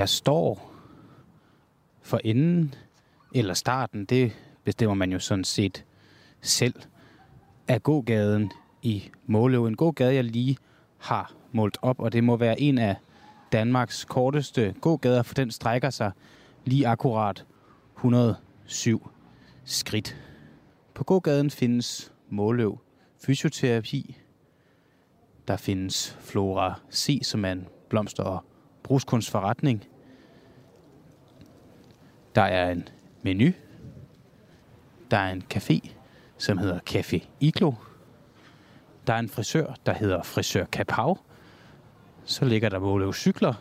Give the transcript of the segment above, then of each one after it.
Jeg står for enden eller starten, det bestemmer man jo sådan set selv, af gågaden i Måløv. En gågade, jeg lige har målt op, og det må være en af Danmarks korteste gågader, for den strækker sig lige akkurat 107 skridt. På gågaden findes Måløv Fysioterapi. Der findes Flora C, som er en blomster- og brugskunstforretning. Der er en menu. Der er en café, som hedder Café Iglo. Der er en frisør, der hedder Frisør Kapav. Så ligger der Måløv Cykler,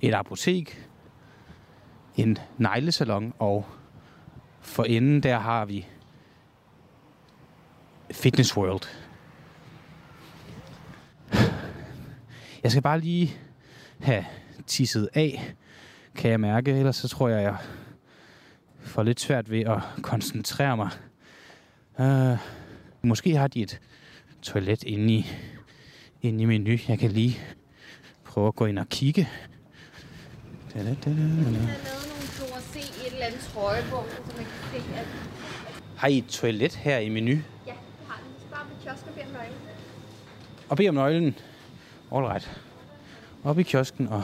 et apotek, en neglesalon, og for enden der har vi Fitness World. Jeg skal bare lige have tisset af, kan jeg mærke. Ellers så tror jeg, jeg får lidt svært ved at koncentrere mig. Uh, måske har de et toilet inde i, inde i menu. Jeg kan lige prøve at gå ind og kigge. Da, da, da, da, da. I et eller andet så man kan se, at Har I et toilet her i menu? ja, det har den. Så bare på kiosken og beder om nøglen. Og bed om nøglen. All right. Op i kiosken og,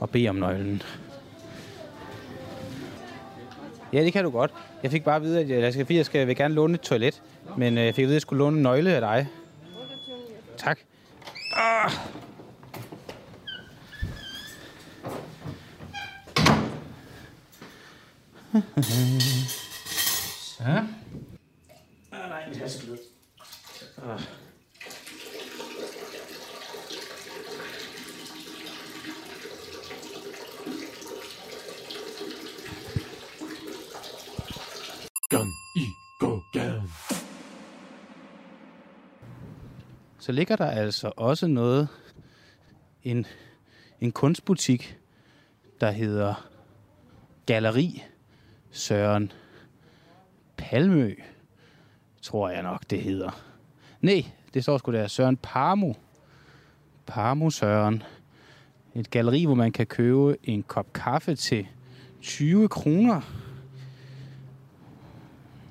og bed om nøglen. Ja, det kan du godt. Jeg fik bare at vide, at jeg, skal, jeg, skal, jeg vil gerne låne et toilet. Men øh, jeg fik at vide, at jeg skulle låne en nøgle af dig. Tak. Ah. Så. Ah, nej, det er så blødt. Ah. I gågaden. så ligger der altså også noget, en, en kunstbutik, der hedder Galeri Søren Palmø, tror jeg nok, det hedder. Nej, det står sgu der Søren Parmo. Parmo Søren. Et galeri, hvor man kan købe en kop kaffe til 20 kroner.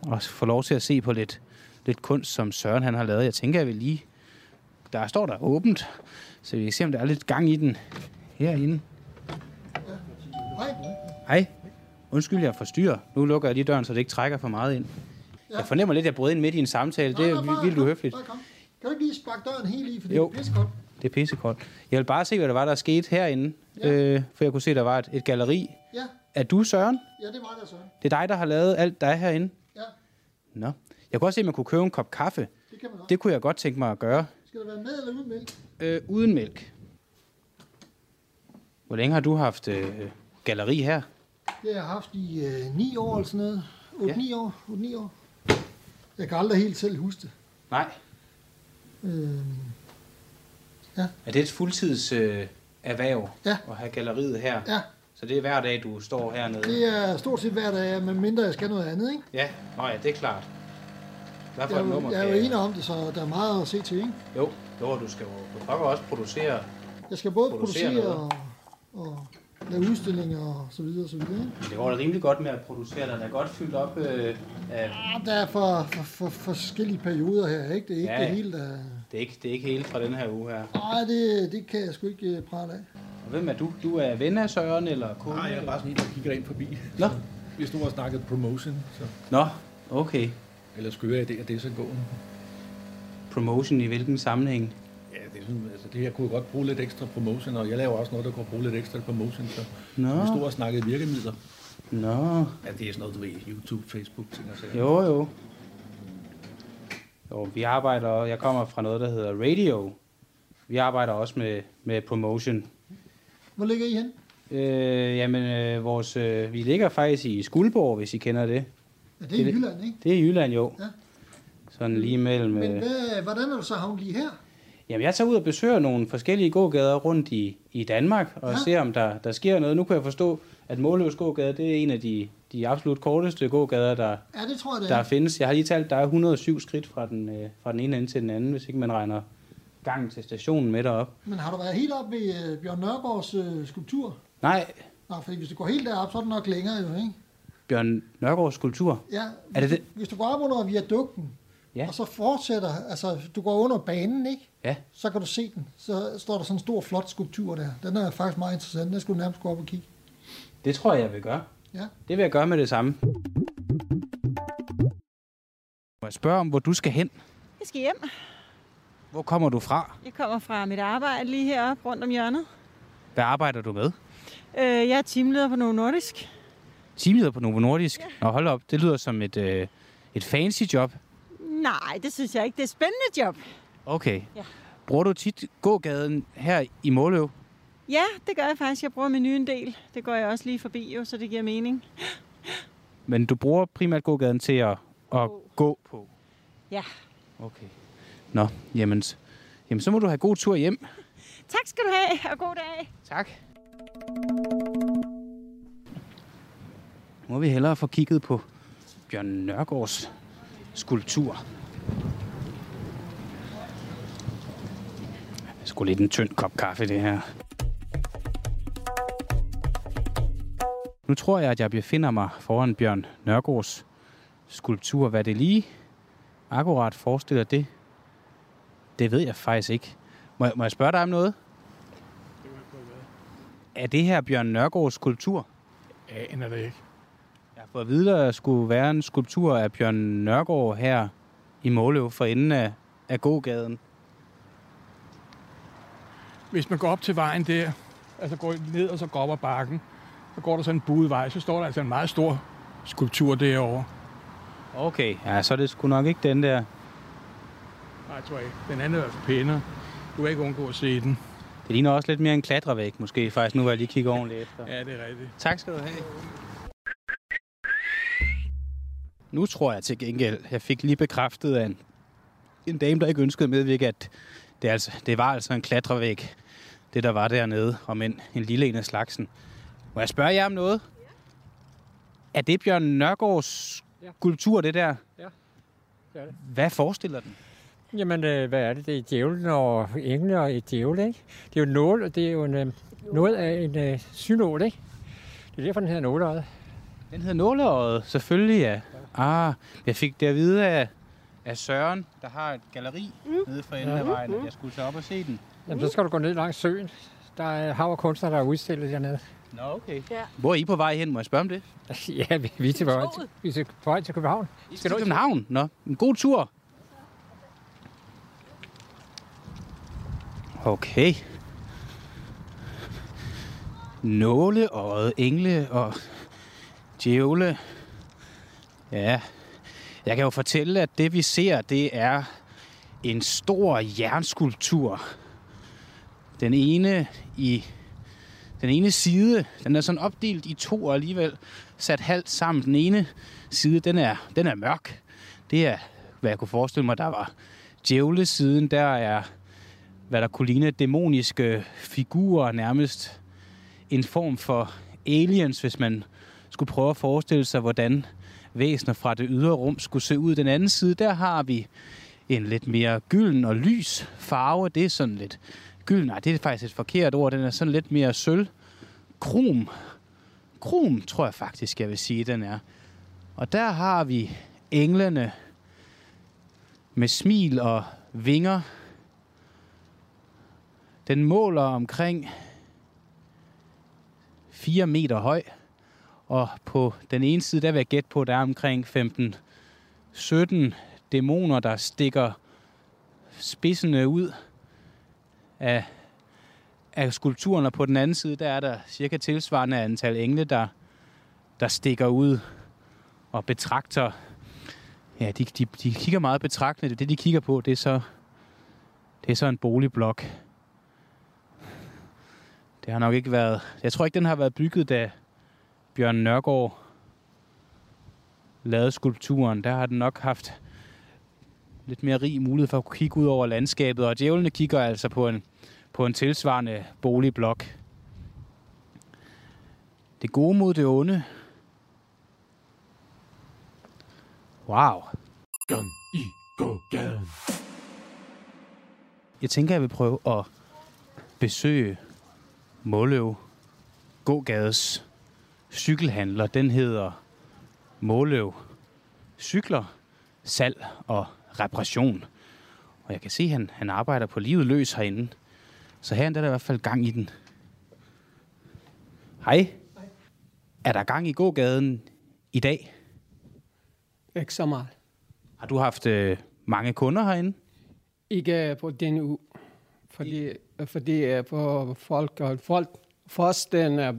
Og få lov til at se på lidt, lidt kunst, som Søren han har lavet. Jeg tænker, jeg vil lige der står der åbent, så vi kan se, om der er lidt gang i den herinde. Hej. Hej. Undskyld, jeg forstyrrer. Nu lukker jeg lige døren, så det ikke trækker for meget ind. Ja. Jeg fornemmer lidt, at jeg brød ind midt i en samtale. Det Nej, er nej, bare vildt uhøfligt. bare. Kan du ikke lige sparke døren helt i, for det er pissekoldt? Det er pissekoldt. Jeg vil bare se, hvad der var, der skete herinde. Ja. Øh, for jeg kunne se, at der var et, et galeri. Ja, Er du Søren? ja, det var der så. Det er dig, der har lavet alt, der er herinde? Ja, Nå. Jeg kunne også se, at man kunne købe en kop kaffe. det kan man godt. Det kunne jeg godt tænke mig at gøre. Skal der være med eller uden mælk? Øh, uden mælk. Hvor længe har du haft øh, galeri her? Det har jeg haft i øh, 9 år eller sådan noget. 8-9 Ja. år. 8-9 år. Jeg kan aldrig helt selv huske det. Nej. Øh, Er det et fuldtids øh, erhverv Ja. at have galleriet her? ja, Så det er hver dag, du står hernede? det er stort set hver dag, med mindre jeg skal noget andet, ikke? Ja, Nå ja, det er klart. Hvad for Jeg, et er nummer jeg er jo enig om det, så der er meget at se til, ikke? Jo, jo, du skal jo du også producere. Jeg skal både Producere producere og, og lave udstillinger og så videre og så videre? Men det går da rimelig godt med at producere. Den er godt fyldt op øh, af... Ja, der er for, for, for forskellige perioder her, ikke? Det er ikke Ja. det hele, der... Det er, ikke, det er ikke hele fra den her uge her. Nej, det, det kan jeg sgu ikke øh, prale af. Og hvem er du? Du er ven af Søren eller kunde? Nej, jeg er bare sådan en, der kigger ind forbi. Nå. Vi stod og snakkede promotion, så... Nå, okay. Eller skøre idéer, det er så gåen. Promotion i hvilken sammenhæng? Ja, det er sådan, altså det her kunne godt bruge lidt ekstra promotion, og jeg laver også noget, der kunne bruge lidt ekstra promotion, så Nå, vi stod og snakkede virkemidler. nå. Ja, det er sådan noget, du ved, YouTube, Facebook, ting og sager. Jo, jo. Jo, vi arbejder, jeg kommer fra noget, der hedder radio. Vi arbejder også med, med promotion. Hvor ligger I hen? Øh, jamen, øh, vores, øh, vi ligger faktisk i Skuldborg, hvis I kender det. Ja, det er Det i. Jylland, ikke? Det er i Jylland, jo. Ja. Sådan lige mellem... Men Øh, hvad, hvordan er du så havnet lige her? jamen, jeg tager ud og besøger nogle forskellige gågader rundt i, i Danmark, og Ja. ser, om der, der sker noget. Nu kan jeg forstå, at Måløvs gågade, det er en af de, de absolut korteste gågader, der, Ja, det tror jeg, det der er. findes. Jeg har lige talt, der er 107 skridt fra den, øh, fra den ene ende til den anden, hvis ikke man regner gangen til stationen med derop. Men har du været helt op ved øh, Bjørn Nørgaards øh, skulptur? Nej, Nå, fordi hvis du går helt derop, så er det nok længere jo, ikke? Bjørn Nørgaards skulptur. Ja, Er det hvis, det? Du, hvis du går op under viadukten, Ja. og så fortsætter, altså du går under banen, ikke? Ja. Så kan du se den. Så står der sådan en stor, flot skulptur der. Den er faktisk meget interessant. Den skulle du nærmest gå op og kigge. Det tror jeg, jeg vil gøre. Ja. Det vil jeg gøre med det samme. Må jeg spørge om, hvor du skal hen? Jeg skal hjem. Hvor kommer du fra? Jeg kommer fra mit arbejde lige heroppe rundt om hjørnet. Hvad arbejder du med? Øh, jeg er teamleder på Novo Nordisk. Teamleder på Novo Nordisk. Nå, hold op. Det lyder som et, øh, et fancy job. Nej, det synes jeg ikke. Det er et spændende job. Okay. Ja. Bruger du tit gågaden her i Måløv? Ja, det gør jeg faktisk. Jeg bruger menuen en del. Det går jeg også lige forbi, jo, så det giver mening. Men du bruger primært gågaden til at, at gå på? Ja. Okay. Nå, jamen, jamen, så må du have god tur hjem. Tak skal du have, og god dag. Tak. Nu må vi hellere få kigget på Bjørn Nørgaards skulptur. Sgu lidt en tynd kop kaffe, det her. Nu tror jeg, at jeg befinder mig foran Bjørn Nørgaards skulptur. Hvad det lige akkurat forestiller det, det ved jeg faktisk ikke. Må jeg, må jeg spørge dig om noget? Er det her Bjørn Nørgaards skulptur? Jeg aner det ikke. Jeg har fået at vide, at der skulle være en skulptur af Bjørn Nørgaard her i Måløv for enden af, af gågaden. Hvis man går op til vejen der, altså går ned og så går op ad bakken, så går der sådan en buet vej, så står der altså en meget stor skulptur derovre. Okay, ja, så er det sgu nok ikke den der. Nej, jeg tror ikke. Den anden er altså pænere. Du kan ikke undgå at se den. Det ligner også lidt mere en klatrevæg, måske faktisk, nu hvor jeg lige kigger ordentligt efter. Ja, det er rigtigt. Tak skal du have. Nu tror jeg til gengæld, jeg fik lige bekræftet af en, en dame, der ikke ønskede at medvirke, at det, er altså, det var altså en klatrevæg, det der var dernede, om en, en lille en af slagsen. Må jeg spørge jer om noget? Er det Bjørn Nørgaards Ja. skulptur, det der? Ja, det er det. Hvad forestiller den? Jamen, øh, hvad er det? Det er djævlen og engle og et djævel, ikke? Det er jo nål, og det er jo en, øh, noget af en øh, synål, ikke? Det er derfor, den hedder nåleøjet. Den hedder Nåleøjet, selvfølgelig ja. Ah, jeg fik det at vide af, af Søren, der har et galeri mm. nede for enden af vejen, at jeg skulle tage op og se den. Jamen, så skal du gå ned langs søen. Der er hav og kunstnere, der er udstillet dernede. Nå, okay. Ja. Hvor er I på vej hen? Må jeg spørge om det? ja, vi, vi er til vi er til, på vej til København. I skal til København? Nå, en god tur. Okay. Nåle og engle og djævle. Ja, jeg kan jo fortælle, at det vi ser, det er en stor jernskulptur. Den ene i den ene side, den er sådan opdelt i to og alligevel sat halvt sammen. Den ene side, den er, den er mørk. Det er, hvad jeg kunne forestille mig, der var djævlesiden. Der er, hvad der kunne ligne dæmoniske figurer, nærmest en form for aliens, hvis man skulle prøve at forestille sig, hvordan væsener fra det ydre rum skulle se ud. Den anden side, der har vi en lidt mere gylden og lys farve. Det er sådan lidt gylden. Nej, det er faktisk et forkert ord. Den er sådan lidt mere sølv. Krom. Krom, tror jeg faktisk, jeg vil sige, den er. Og der har vi englene med smil og vinger. Den måler omkring 4 meter høj. Og på den ene side, der vil jeg gætte på, der er omkring 15-17 dæmoner, der stikker spidsene ud af, af skulpturen. Og på den anden side, der er der cirka tilsvarende antal engle, der, der stikker ud og betragter. Ja, de, de, de kigger meget betragtende. Det, de kigger på, det er så, det er så en boligblok. Det har nok ikke været... Jeg tror ikke, den har været bygget, da Bjørn Nørgaard lavede skulpturen. Der har den nok haft lidt mere rig mulighed for at kunne kigge ud over landskabet. Og djævlene kigger altså på en, på en tilsvarende boligblok. Det gode mod det onde. Wow. Gang i gågaden. Jeg tænker, jeg vil prøve at besøge Måløv gågades cykelhandler. Den hedder Måløv Cykler, Salg og Reparation. Og jeg kan se, at han, han arbejder på livet løs herinde. Så her er der i hvert fald gang i den. Hej. Er der gang i gågaden i dag? Ikke så meget. Har du haft øh, mange kunder herinde? Ikke på den uge. Fordi, fordi øh, på folk, og folk først den er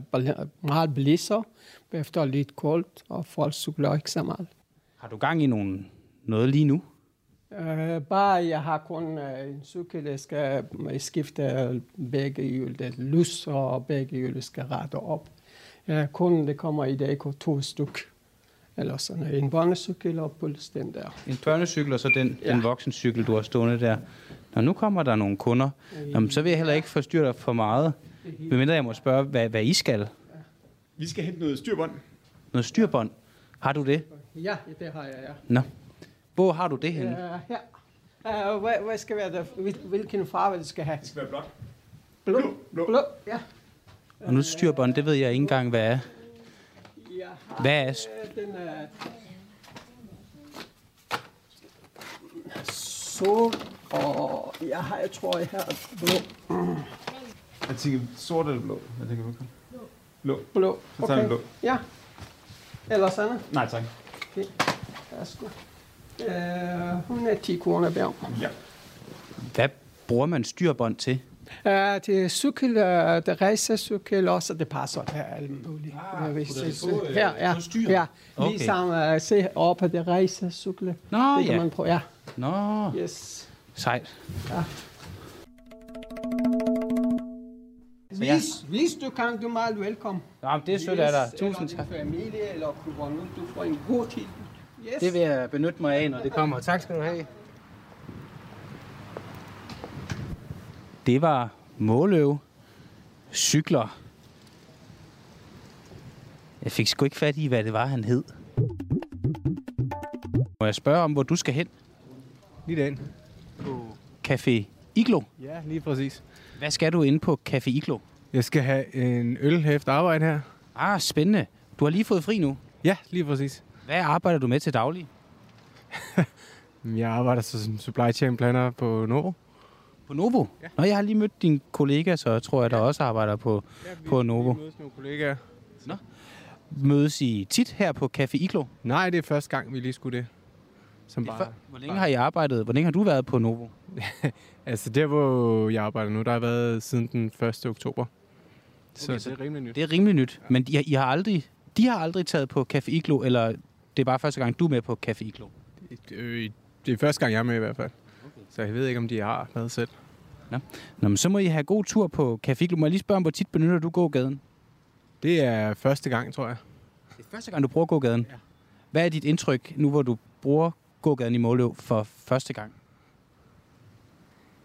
meget blæser, efter lidt koldt, og folk cykler ikke så meget. Har du gang i nogen, noget lige nu? Uh, bare jeg har kun uh, en cykel, jeg skal skifte begge hjul, det lys, og begge hjul skal rette op. Uh, kun det kommer i dag to styk. Eller sådan en børnecykel og puls den der. En børnecykel og så den, ja. Ja. den voksencykel, du har stående der. Når nu kommer der nogle kunder, Jamen, så vil jeg heller ikke forstyrre dig for meget. Medmindre jeg må spørge, hvad, hvad I skal. Vi skal hente noget styrbånd. Noget styrbånd. Har du det? Ja, det har jeg, ja. Nå. Hvor har du det henne? Uh, her. Uh, hvad, hvad skal være der? Hvil- Hvilken farve det skal have? Det skal være blåt. Blå? Blå. Blå, ja. Og nu styrbånd, det ved jeg ikke engang, hvad er. Hvad er øh, den er sol, og jeg har, jeg tror, jeg har blå. Jeg tænker sort eller blå. Jeg tænker, okay. Blå. Blå, Så tager vi blå. Ja. Eller sådan. Nej, tak. Værsgo. Uh, hun er 10 kroner værd. Ja. Hvad bruger man styrbånd til? Uh, det er cykel, uh, det er racercykel også, det passer der alt muligt. Ah, hvis det, øh, her, ja, ja, Okay. ligesom uh, se op på det racercykel. Nå, det kan ja. man prøve, ja. Nå, Yes. sejt. Hvis, hvis du kan, du er meget velkommen. Jamen, det er sødt af dig. Tusind eller tak. din familie, eller kunne nu, du får en god tid. Yes. Det vil jeg benytte mig af, når det kommer. Tak skal du have. Det var Måløv Cykler. Jeg fik sgu ikke fat i, hvad det var, han hed. Må jeg spørge om, hvor du skal hen? Lige den. På Café Iglo. Ja, lige præcis. Hvad skal du inde på Café Iglo? Jeg skal have en øl efter arbejde her. Ah, spændende. Du har lige fået fri nu. Ja, lige præcis. Hvad arbejder du med til daglig? Jeg arbejder som supply chain planner på Novo. På Novo? Ja. Nå, jeg har lige mødt din kollega, så jeg tror jeg, der også arbejder på, på Novo. Vi mødes nogle kollegaer. Mødes I tit her på Café Iglo? Nej, det er første gang, vi lige skulle det. Som Det bare... for- Hvor længe har I arbejdet? Hvor længe har du været på Novo? Altså der, hvor jeg arbejder nu, der har været siden den 1. oktober. Så, Okay, så det er rimelig nyt. Det er rimelig nyt. Men de, har- I har aldrig, de har aldrig taget på Café Iglo, eller det er bare første gang, du er med på Café Iglo? Øh, det er første gang, jeg er med i hvert fald. Så jeg ved ikke, om de har været selv. Nå, men så må I have god tur på Café Iglo. Må jeg lige spørge om, hvor tit benytter du gågaden? Det er første gang, tror jeg. Det er første gang, du bruger gågaden? Ja. Hvad er dit indtryk nu, hvor du bruger gågaden i Måløv for første gang?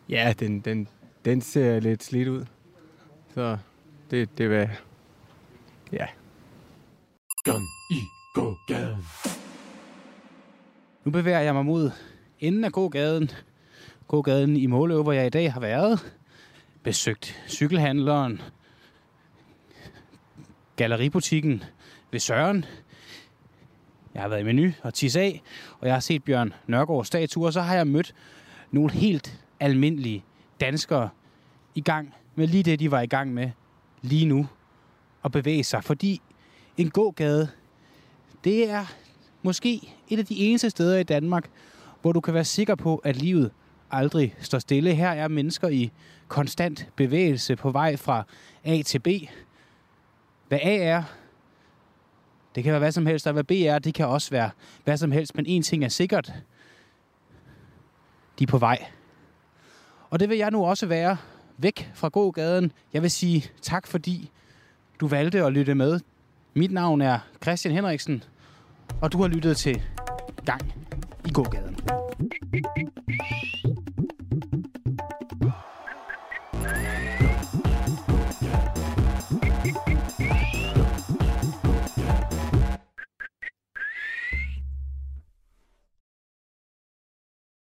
Ja, den, den, den ser lidt slidt ud. Så det, det var... Ja. Gang i gågaden. Nu bevæger jeg mig mod enden af gågaden. Gågaden i Måløv, hvor jeg i dag har været. Besøgt cykelhandleren. Galleributikken ved Søren. Jeg har været i menu og tisse af, og jeg har set Bjørn Nørgaard statue, og så har jeg mødt nogle helt almindelige danskere i gang med lige det, de var i gang med lige nu. At bevæge sig, fordi en gågade, det er måske et af de eneste steder i Danmark, hvor du kan være sikker på, at livet aldrig står stille. Her er mennesker i konstant bevægelse på vej fra A til B. Hvad A er, det kan være hvad som helst, og hvad B er, det kan også være hvad som helst, men en ting er sikkert. De er på vej. Og det vil jeg nu også være væk fra gågaden. Jeg vil sige tak, fordi du valgte at lytte med. Mit navn er Christian Henriksen, og du har lyttet til Gang i gågaden.